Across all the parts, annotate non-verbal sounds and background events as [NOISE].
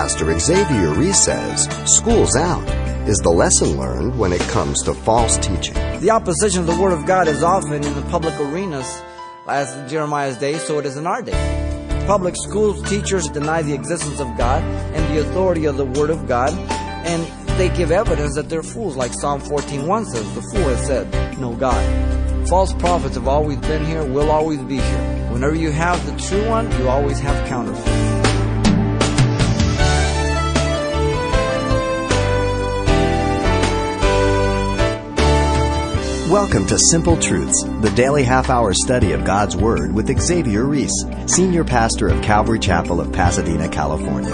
Pastor Xavier Reese says school's out is the lesson learned when it comes to false teaching. The opposition of the Word of God is often in the public arenas, as in Jeremiah's day, so it is in our day. Public school teachers deny the existence of God and the authority of the Word of God, and they give evidence that they're fools, like Psalm 14.1 says, the fool has said, no God. False prophets have always been here, will always be here. Whenever you have the true one, you always have counterfeits. Welcome to Simple Truths, the daily half hour study of God's Word with Xavier Reese, Senior Pastor of Calvary Chapel of Pasadena, California.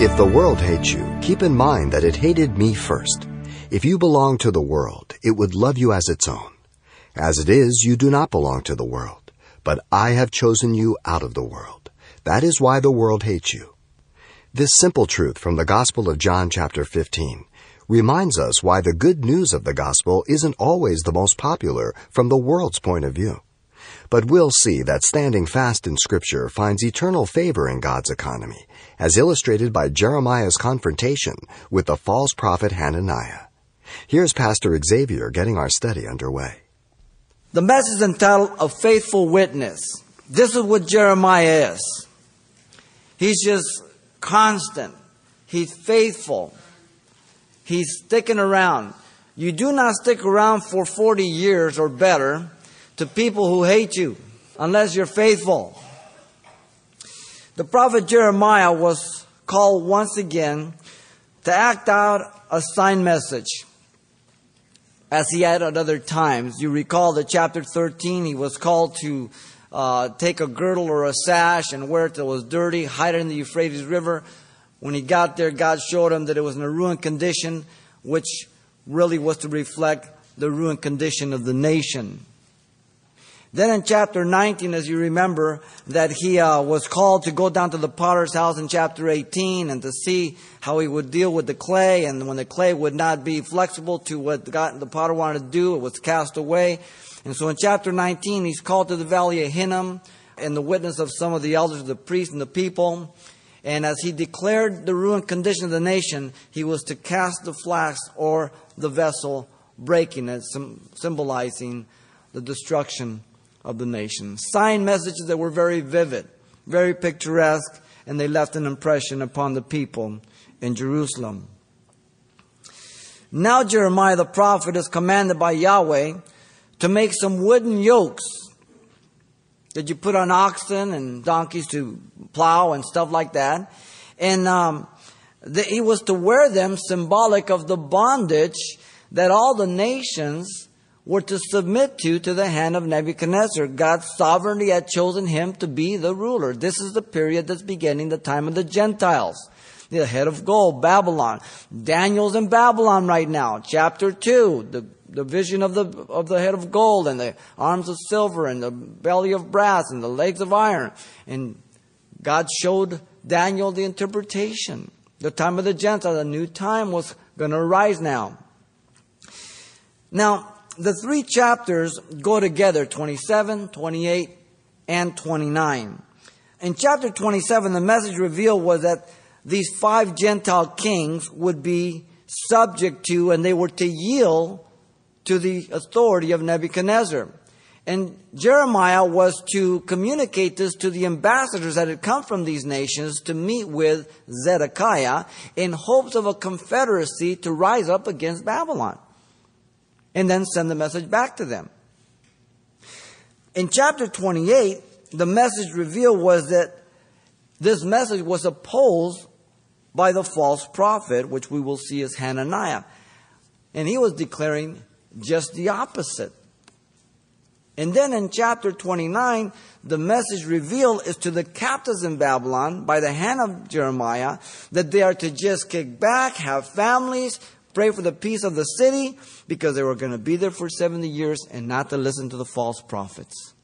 If the world hates you, keep in mind that it hated me first. If you belong to the world, it would love you as its own. As it is, you do not belong to the world, but I have chosen you out of the world. That is why the world hates you. This simple truth from the Gospel of John chapter 15 reminds us why the good news of the gospel isn't always the most popular from the world's point of view. But we'll see that standing fast in Scripture finds eternal favor in God's economy, as illustrated by Jeremiah's confrontation with the false prophet Hananiah. Here's Pastor Xavier getting our study underway. The message is entitled A Faithful Witness. This is what Jeremiah is. He's just constant. He's faithful. He's sticking around. You do not stick around for 40 years or better to people who hate you unless you're faithful. The prophet Jeremiah was called once again to act out a sign message as he had at other times. You recall that chapter 13, he was called to uh, take a girdle or a sash and wear it till it was dirty, hide it in the Euphrates River. When he got there, God showed him that it was in a ruined condition, which really was to reflect the ruined condition of the nation. Then in chapter 19, as you remember, that he uh, was called to go down to the potter's house in chapter 18 and to see how he would deal with the clay. And when the clay would not be flexible to what God, the potter wanted to do, it was cast away. And so in chapter 19, he's called to the valley of Hinnom and the witness of some of the elders, of the priests, and the people. And as he declared the ruined condition of the nation, he was to cast the flax or the vessel, breaking it, symbolizing the destruction of the nation. Sign messages that were very vivid, very picturesque, and they left an impression upon the people in Jerusalem. Now Jeremiah the prophet is commanded by Yahweh to make some wooden yokes that you put on oxen and donkeys to plow and stuff like that. And um, the, he was to wear them symbolic of the bondage that all the nations were to submit to to the hand of Nebuchadnezzar. God's sovereignty had chosen him to be the ruler. This is the period that's beginning the time of the Gentiles. The head of gold, Babylon. Daniel's in Babylon right now. Chapter 2, the the vision of the, of the head of gold and the arms of silver and the belly of brass and the legs of iron. And God showed Daniel the interpretation. The time of the Gentiles, a new time was going to arise now. Now, the three chapters go together 27, 28, and 29. In chapter 27, the message revealed was that these five Gentile kings would be subject to and they were to yield to the authority of Nebuchadnezzar. And Jeremiah was to communicate this to the ambassadors that had come from these nations to meet with Zedekiah in hopes of a confederacy to rise up against Babylon and then send the message back to them. In chapter 28, the message revealed was that this message was opposed by the false prophet, which we will see as Hananiah. And he was declaring just the opposite. And then in chapter 29, the message revealed is to the captives in Babylon by the hand of Jeremiah that they are to just kick back, have families, pray for the peace of the city because they were going to be there for 70 years and not to listen to the false prophets.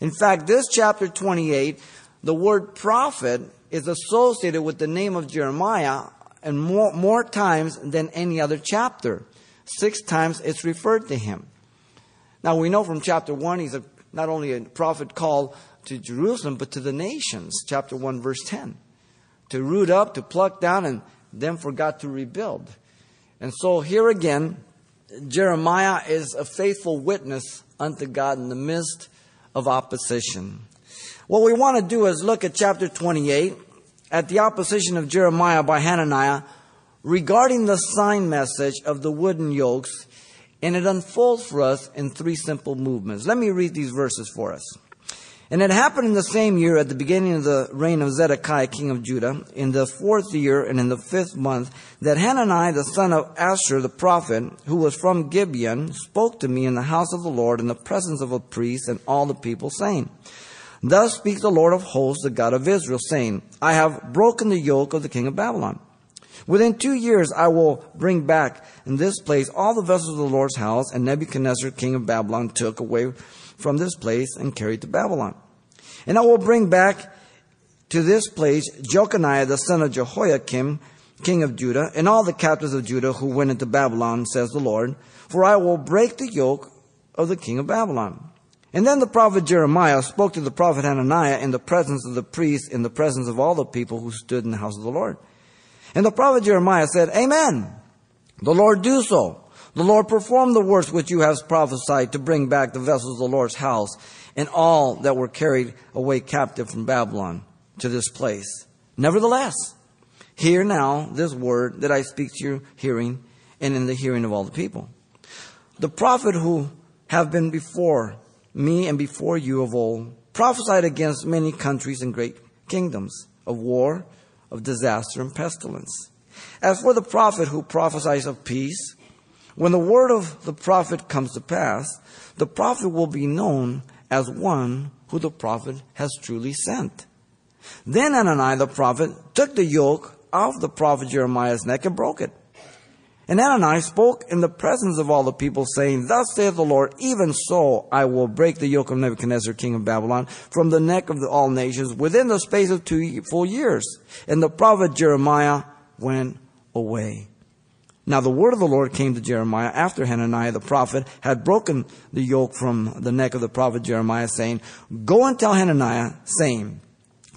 In fact, this chapter 28, the word prophet is associated with the name of Jeremiah and more, more times than any other chapter. Six times it's referred to him. Now we know from chapter 1 he's a, not only a prophet called to Jerusalem, but to the nations. Chapter 1, verse 10. to root up, to pluck down, and then forgot to rebuild. And so here again, Jeremiah is a faithful witness unto God in the midst of opposition. What we want to do is look at chapter 28 at the opposition of Jeremiah by Hananiah regarding the sign message of the wooden yokes, and it unfolds for us in three simple movements. Let me read these verses for us. And it happened in the same year, at the beginning of the reign of Zedekiah, king of Judah, in the fourth year and in the fifth month, that Hananiah, the son of Azur, the prophet, who was from Gibeon, spoke to me in the house of the Lord in the presence of a priest and all the people, saying, Thus speaks the Lord of hosts, the God of Israel, saying, I have broken the yoke of the king of Babylon. Within two years I will bring back in this place all the vessels of the Lord's house, and Nebuchadnezzar, king of Babylon, took away from this place and carried to Babylon. And I will bring back to this place Jeconiah the son of Jehoiakim, king of Judah, and all the captives of Judah who went into Babylon, says the Lord, for I will break the yoke of the king of Babylon. And then the prophet Jeremiah spoke to the prophet Hananiah in the presence of the priests, in the presence of all the people who stood in the house of the Lord. And the prophet Jeremiah said, Amen. The Lord do so. The Lord perform the works which you have prophesied to bring back the vessels of the Lord's house and all that were carried away captive from Babylon to this place. Nevertheless, hear now this word that I speak to your hearing and in the hearing of all the people. The prophet who have been before me and before you of old prophesied against many countries and great kingdoms of war, of disaster and pestilence. As for the prophet who prophesies of peace, when the word of the prophet comes to pass, the prophet will be known as one who the prophet has truly sent. Then Hananiah the prophet took the yoke off the prophet Jeremiah's neck and broke it. And Hananiah spoke in the presence of all the people, saying, Thus saith the Lord, even so I will break the yoke of Nebuchadnezzar, king of Babylon, from the neck of all nations within the space of two full years. And the prophet Jeremiah went away. Now the word of the Lord came to Jeremiah after Hananiah the prophet had broken the yoke from the neck of the prophet Jeremiah, saying, Go and tell Hananiah, saying,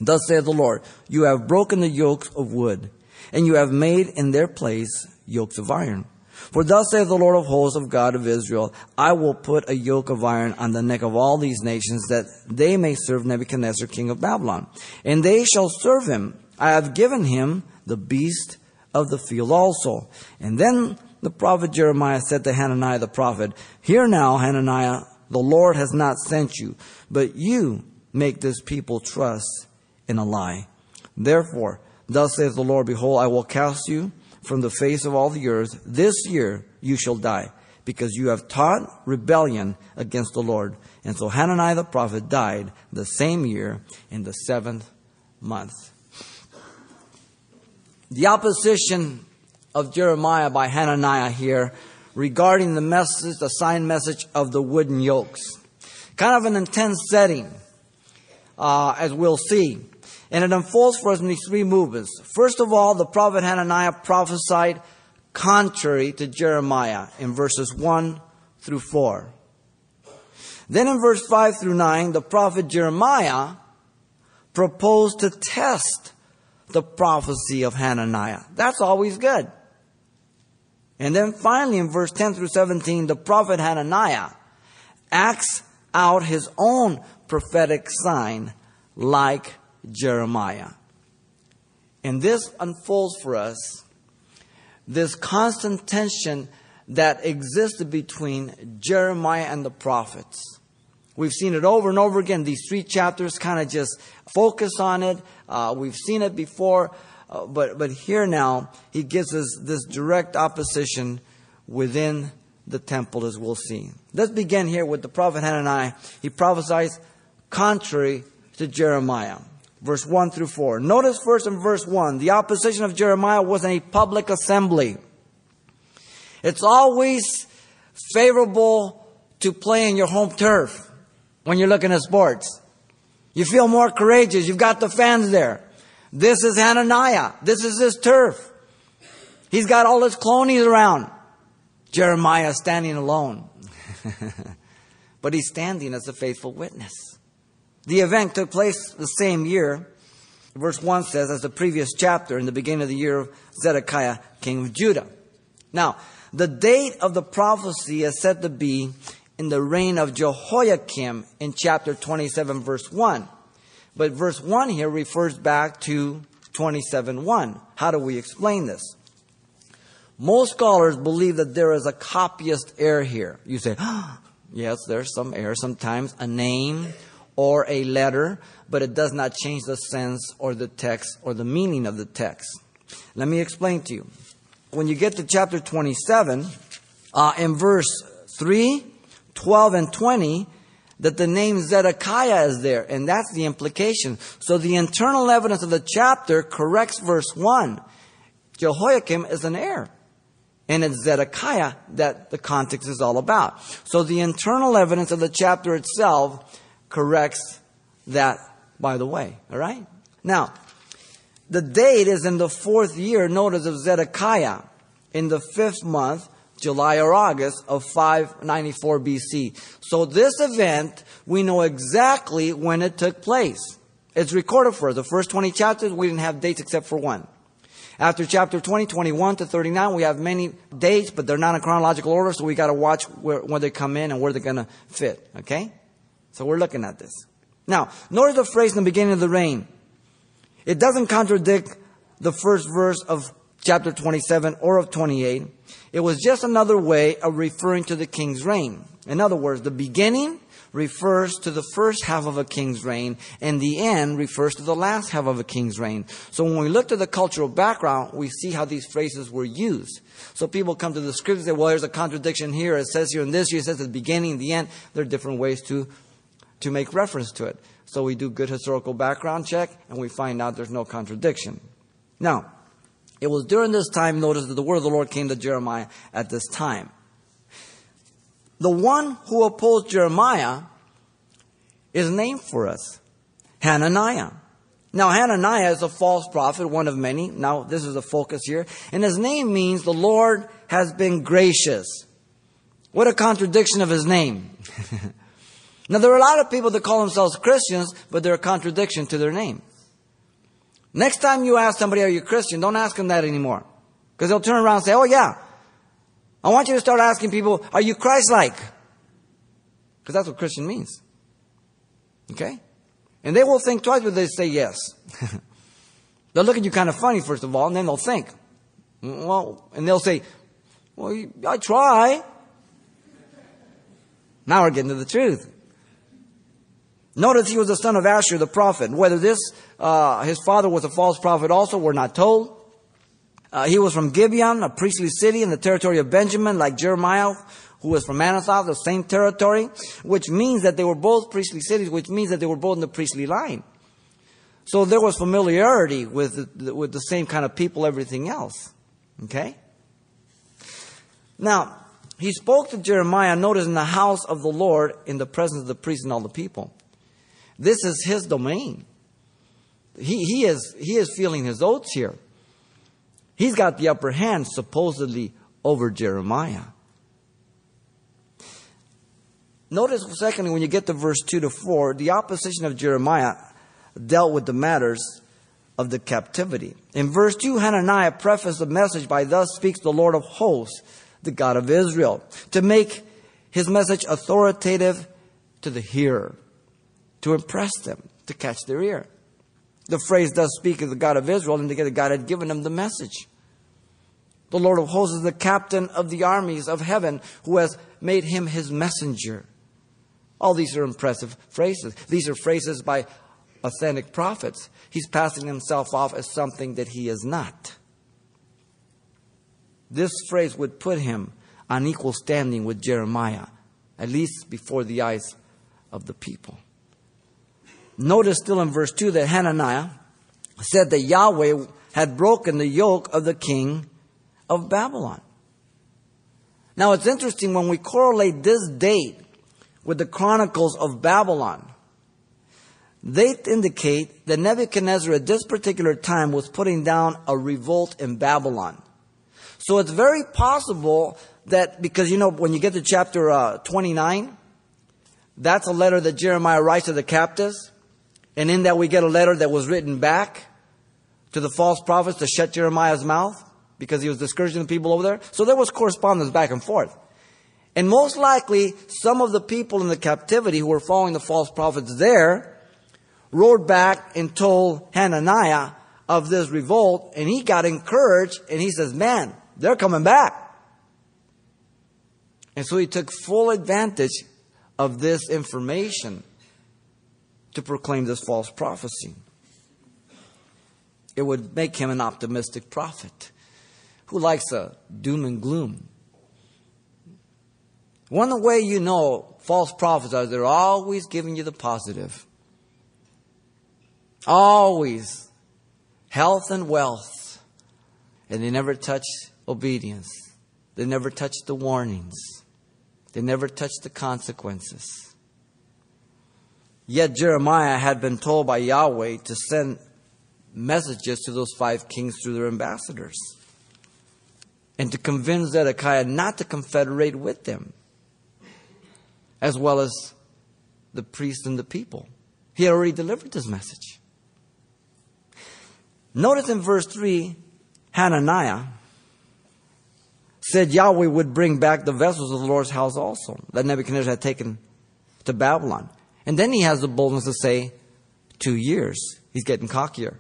Thus saith the Lord, You have broken the yokes of wood, and you have made in their place yokes of iron. For thus saith the Lord of hosts of God of Israel, I will put a yoke of iron on the neck of all these nations, that they may serve Nebuchadnezzar king of Babylon. And they shall serve him. I have given him the beast of the field also. And then the prophet Jeremiah said to Hananiah the prophet, Hear now, Hananiah, the Lord has not sent you, but you make this people trust in a lie. Therefore, thus saith the Lord, Behold, I will cast you from the face of all the earth. This year you shall die, because you have taught rebellion against the Lord. And so Hananiah the prophet died the same year in the seventh month. The opposition of Jeremiah by Hananiah here regarding the message, the sign message of the wooden yokes. Kind of an intense setting, uh, as we'll see. And it unfolds for us in these three movements. First of all, the prophet Hananiah prophesied contrary to Jeremiah in verses 1 through 4. Then in verse 5 through 9, the prophet Jeremiah proposed to test the prophecy of Hananiah. That's always good. And then finally in verse 10 through 17, the prophet Hananiah acts out his own prophetic sign like Jeremiah. And this unfolds for us this constant tension that existed between Jeremiah and the prophets. We've seen it over and over again. These three chapters kind of just focus on it. Uh, we've seen it before, uh, but but here now he gives us this direct opposition within the temple, as we'll see. Let's begin here with the prophet Hananiah. He prophesies contrary to Jeremiah. Verse 1 through 4. Notice first in verse 1, the opposition of Jeremiah was in a public assembly. It's always favorable to play in your home turf when you're looking at sports. You feel more courageous. You've got the fans there. This is Hananiah. This is his turf. He's got all his cronies around. Jeremiah standing alone. [LAUGHS] but he's standing as a faithful witness. The event took place the same year. verse 1 says, as the previous chapter, in the beginning of the year of Zedekiah, king of Judah. Now, the date of the prophecy is said to be in the reign of Jehoiakim in chapter 27, verse 1. But verse 1 here refers back to 27 1. How do we explain this? Most scholars believe that there is a copyist error here. You say, oh, [GASPS] yes, there's some error. Sometimes a name or a letter, but it does not change the sense or the text or the meaning of the text. Let me explain to you. When you get to chapter 27, uh, in verse 3, 12, and 20, that the name Zedekiah is there, and that's the implication. So the internal evidence of the chapter corrects verse 1. Jehoiakim is an heir. And it's Zedekiah that the context is all about. So the internal evidence of the chapter itself corrects that, by the way. All right? Now, the date is in the fourth year, notice, of Zedekiah, in the fifth month, July or August of 594 BC. So this event, we know exactly when it took place. It's recorded for us. The first 20 chapters, we didn't have dates except for one. After chapter 20, 21 to 39, we have many dates, but they're not in chronological order, so we got to watch where, where they come in and where they're going to fit. Okay? So we're looking at this. Now, notice the phrase in the beginning of the reign. It doesn't contradict the first verse of chapter 27 or of 28. It was just another way of referring to the king's reign. In other words, the beginning refers to the first half of a king's reign, and the end refers to the last half of a king's reign. So when we look at the cultural background, we see how these phrases were used. So people come to the scriptures and say, well, there's a contradiction here. It says here in this, here it says the beginning, the end. There are different ways to, to make reference to it. So we do good historical background check, and we find out there's no contradiction. Now, it was during this time, notice that the word of the Lord came to Jeremiah at this time. The one who opposed Jeremiah is named for us Hananiah. Now, Hananiah is a false prophet, one of many. Now, this is the focus here. And his name means the Lord has been gracious. What a contradiction of his name. [LAUGHS] now, there are a lot of people that call themselves Christians, but they're a contradiction to their name. Next time you ask somebody, are you Christian? Don't ask them that anymore. Because they'll turn around and say, oh yeah. I want you to start asking people, are you Christ-like? Because that's what Christian means. Okay? And they will think twice before they say yes. [LAUGHS] they'll look at you kind of funny, first of all, and then they'll think. Well, and they'll say, well, I try. Now we're getting to the truth. Notice he was the son of Azur, the prophet. Whether this, uh, his father was a false prophet also, we're not told. Uh, he was from Gibeon, a priestly city in the territory of Benjamin, like Jeremiah, who was from Anathoth, the same territory, which means that they were both priestly cities, which means that they were both in the priestly line. So there was familiarity with the, with the same kind of people, everything else. Okay? Now, he spoke to Jeremiah, notice, in the house of the Lord, in the presence of the priests and all the people. This is his domain. He, he, is, he is feeling his oats here. He's got the upper hand, supposedly, over Jeremiah. Notice, secondly, when you get to verse 2 to 4, the opposition of Jeremiah dealt with the matters of the captivity. In verse 2, Hananiah prefaced the message by, Thus speaks the Lord of hosts, the God of Israel, to make his message authoritative to the hearer to impress them, to catch their ear. The phrase does speak of the God of Israel, indicated God had given them the message. The Lord of hosts is the captain of the armies of heaven who has made him his messenger. All these are impressive phrases. These are phrases by authentic prophets. He's passing himself off as something that he is not. This phrase would put him on equal standing with Jeremiah, at least before the eyes of the people. Notice still in verse 2 that Hananiah said that Yahweh had broken the yoke of the king of Babylon. Now it's interesting when we correlate this date with the Chronicles of Babylon. They indicate that Nebuchadnezzar at this particular time was putting down a revolt in Babylon. So it's very possible that, because you know, when you get to chapter uh, 29, that's a letter that Jeremiah writes to the captives. And in that we get a letter that was written back to the false prophets to shut Jeremiah's mouth because he was discouraging the people over there. So there was correspondence back and forth. And most likely, some of the people in the captivity who were following the false prophets there wrote back and told Hananiah of this revolt, and he got encouraged, and he says, Man, they're coming back. And so he took full advantage of this information to proclaim this false prophecy. It would make him an optimistic prophet. Who likes a doom and gloom? One way you know false prophets are they're always giving you the positive. Always. Health and wealth. And they never touch obedience. They never touch the warnings. They never touch the consequences. Yet Jeremiah had been told by Yahweh to send messages to those five kings through their ambassadors and to convince Zedekiah not to confederate with them, as well as the priests and the people. He had already delivered this message. Notice in verse 3, Hananiah said Yahweh would bring back the vessels of the Lord's house also, that Nebuchadnezzar had taken to Babylon. And then he has the boldness to say, two years. He's getting cockier.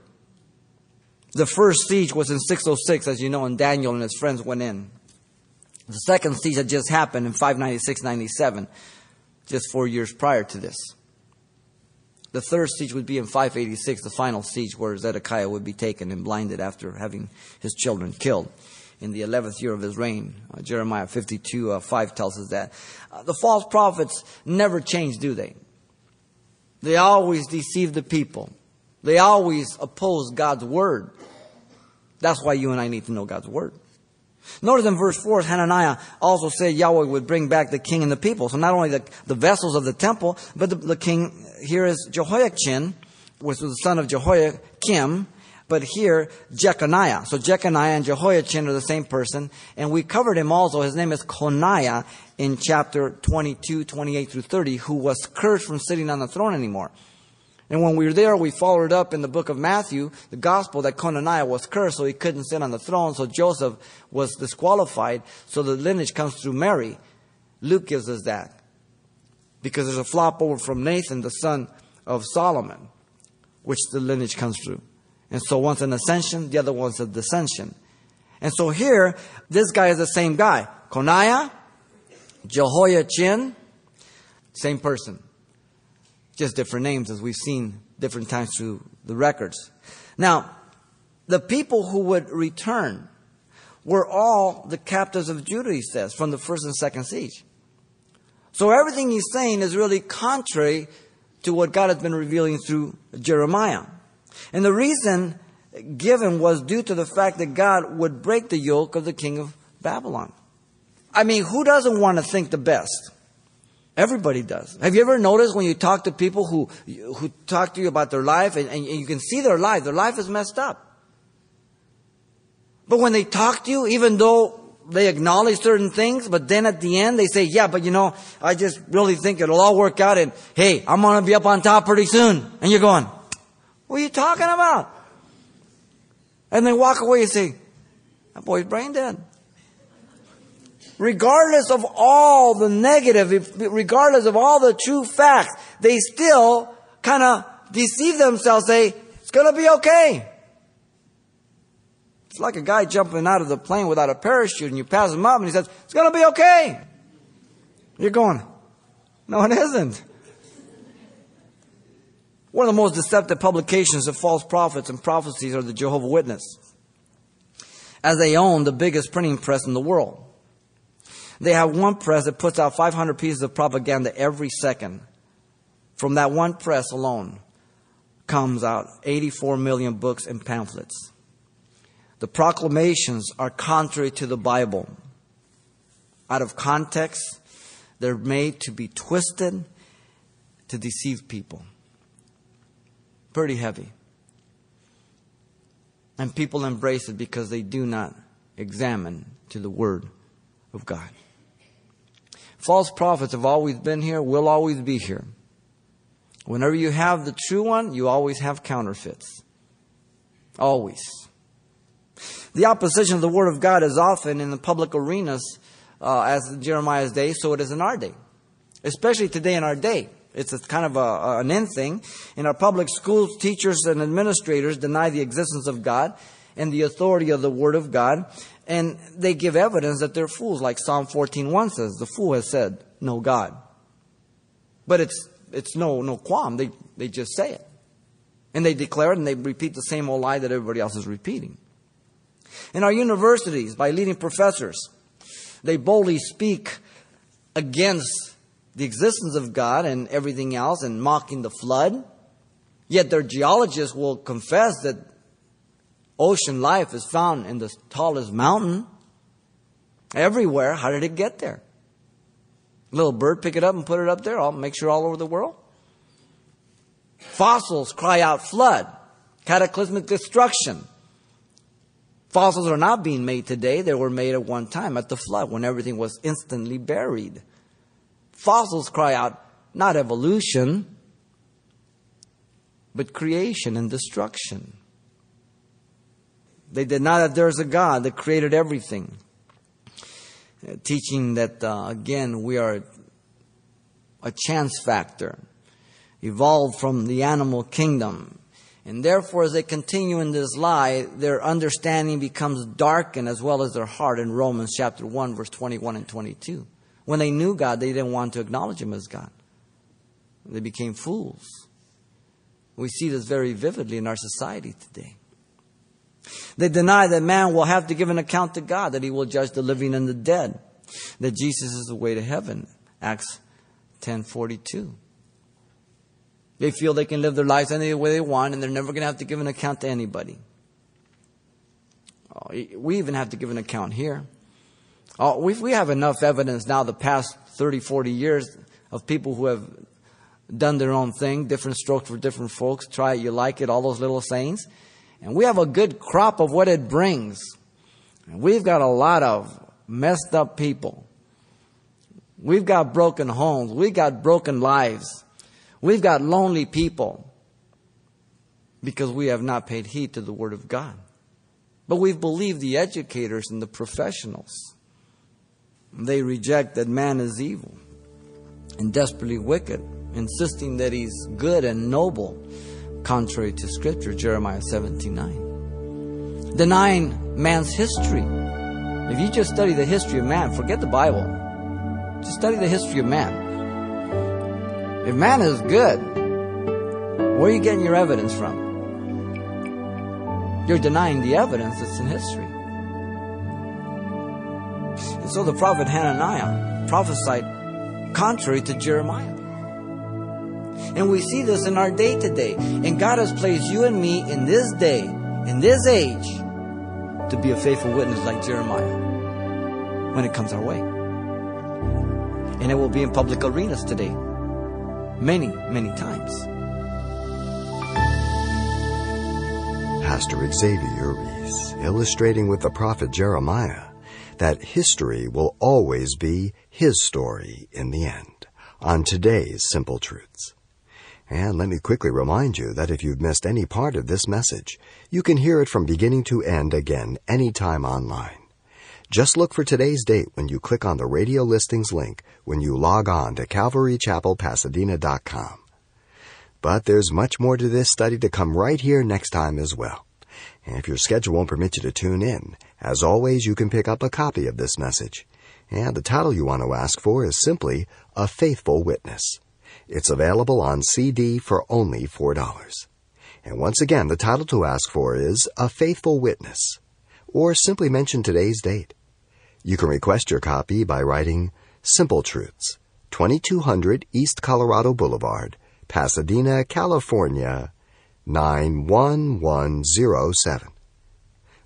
The first siege was in 606, as you know, and Daniel and his friends went in. The second siege had just happened in 596 97, just four years prior to this. The third siege would be in 586, the final siege where Zedekiah would be taken and blinded after having his children killed in the 11th year of his reign. Uh, Jeremiah 52 uh, 5 tells us that. Uh, the false prophets never change, do they? They always deceive the people. They always oppose God's word. That's why you and I need to know God's word. Notice in verse 4, Hananiah also said Yahweh would bring back the king and the people. So not only the, the vessels of the temple, but the, the king here is Jehoiachin, which was the son of Jehoiakim, but here Jeconiah. So Jeconiah and Jehoiachin are the same person, and we covered him also. His name is Coniah in chapter 22, 28 through 30, who was cursed from sitting on the throne anymore. And when we were there, we followed up in the book of Matthew, the gospel, that Conaniah was cursed, so he couldn't sit on the throne, so Joseph was disqualified, so the lineage comes through Mary. Luke gives us that. Because there's a flop over from Nathan, the son of Solomon, which the lineage comes through. And so one's an ascension, the other one's a descension. And so here, this guy is the same guy. Coniah, Jehoiachin, same person. Just different names as we've seen different times through the records. Now, the people who would return were all the captives of Judah, he says, from the first and second siege. So everything he's saying is really contrary to what God has been revealing through Jeremiah. And the reason given was due to the fact that God would break the yoke of the king of Babylon. I mean, who doesn't want to think the best? Everybody does. Have you ever noticed when you talk to people who, who talk to you about their life and, and you can see their life, their life is messed up. But when they talk to you, even though they acknowledge certain things, but then at the end they say, yeah, but you know, I just really think it'll all work out and hey, I'm gonna be up on top pretty soon. And you're going, what are you talking about? And they walk away and say, that boy's brain dead regardless of all the negative, regardless of all the true facts, they still kind of deceive themselves, say, it's going to be okay. It's like a guy jumping out of the plane without a parachute and you pass him up and he says, it's going to be okay. You're going, no, it isn't. One of the most deceptive publications of false prophets and prophecies are the Jehovah Witness, as they own the biggest printing press in the world. They have one press that puts out 500 pieces of propaganda every second. From that one press alone comes out 84 million books and pamphlets. The proclamations are contrary to the Bible. Out of context, they're made to be twisted to deceive people. Pretty heavy. And people embrace it because they do not examine to the Word of God. False prophets have always been here, will always be here. Whenever you have the true one, you always have counterfeits. Always. The opposition of the Word of God is often in the public arenas, uh, as Jeremiah's day, so it is in our day. Especially today in our day. It's a kind of a, an end thing. In our public schools, teachers and administrators deny the existence of God and the authority of the Word of God, and they give evidence that they're fools, like Psalm 14.1 says, the fool has said, no God. But it's, it's no, no qualm. They, they just say it. And they declare it and they repeat the same old lie that everybody else is repeating. In our universities, by leading professors, they boldly speak against the existence of God and everything else and mocking the flood. Yet their geologists will confess that ocean life is found in the tallest mountain. Everywhere. How did it get there? Little bird pick it up and put it up there. I'll make sure all over the world. Fossils cry out flood, cataclysmic destruction. Fossils are not being made today. They were made at one time at the flood when everything was instantly buried. Fossils cry out not evolution, but creation and destruction. They deny that there's a God that created everything. Uh, teaching that, uh, again, we are a chance factor, evolved from the animal kingdom. And therefore, as they continue in this lie, their understanding becomes darkened as well as their heart in Romans chapter 1, verse 21 and 22. When they knew God, they didn't want to acknowledge Him as God. They became fools. We see this very vividly in our society today. They deny that man will have to give an account to God, that he will judge the living and the dead, that Jesus is the way to heaven. Acts 10:42. They feel they can live their lives any way they want and they're never going to have to give an account to anybody. Oh, we even have to give an account here. Oh, we, we have enough evidence now the past 30, 40 years of people who have done their own thing, different strokes for different folks. Try it, you like it, all those little sayings. And we have a good crop of what it brings. And we've got a lot of messed up people. We've got broken homes. We've got broken lives. We've got lonely people because we have not paid heed to the Word of God. But we've believed the educators and the professionals. They reject that man is evil and desperately wicked, insisting that he's good and noble contrary to Scripture, Jeremiah 17 9. Denying man's history. If you just study the history of man, forget the Bible. Just study the history of man. If man is good, where are you getting your evidence from? You're denying the evidence that's in history. So the prophet Hananiah prophesied contrary to Jeremiah. And we see this in our day today. And God has placed you and me in this day, in this age, to be a faithful witness like Jeremiah when it comes our way. And it will be in public arenas today. Many, many times. Pastor Xavier Reese, illustrating with the prophet Jeremiah that history will always be his story in the end on today's Simple Truths. And let me quickly remind you that if you've missed any part of this message, you can hear it from beginning to end again anytime online. Just look for today's date when you click on the radio listings link when you log on to calvarychapelpasadena.com. But there's much more to this study to come right here next time as well. And if your schedule won't permit you to tune in, as always, you can pick up a copy of this message. And the title you want to ask for is simply A Faithful Witness. It's available on CD for only $4. And once again, the title to ask for is A Faithful Witness, or simply mention today's date. You can request your copy by writing Simple Truths, 2200 East Colorado Boulevard, Pasadena, California, 91107.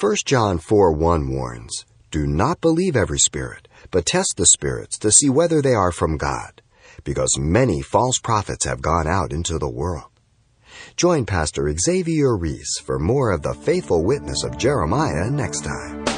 1 John 4 1 warns, Do not believe every spirit, but test the spirits to see whether they are from God, because many false prophets have gone out into the world. Join Pastor Xavier Reese for more of the faithful witness of Jeremiah next time.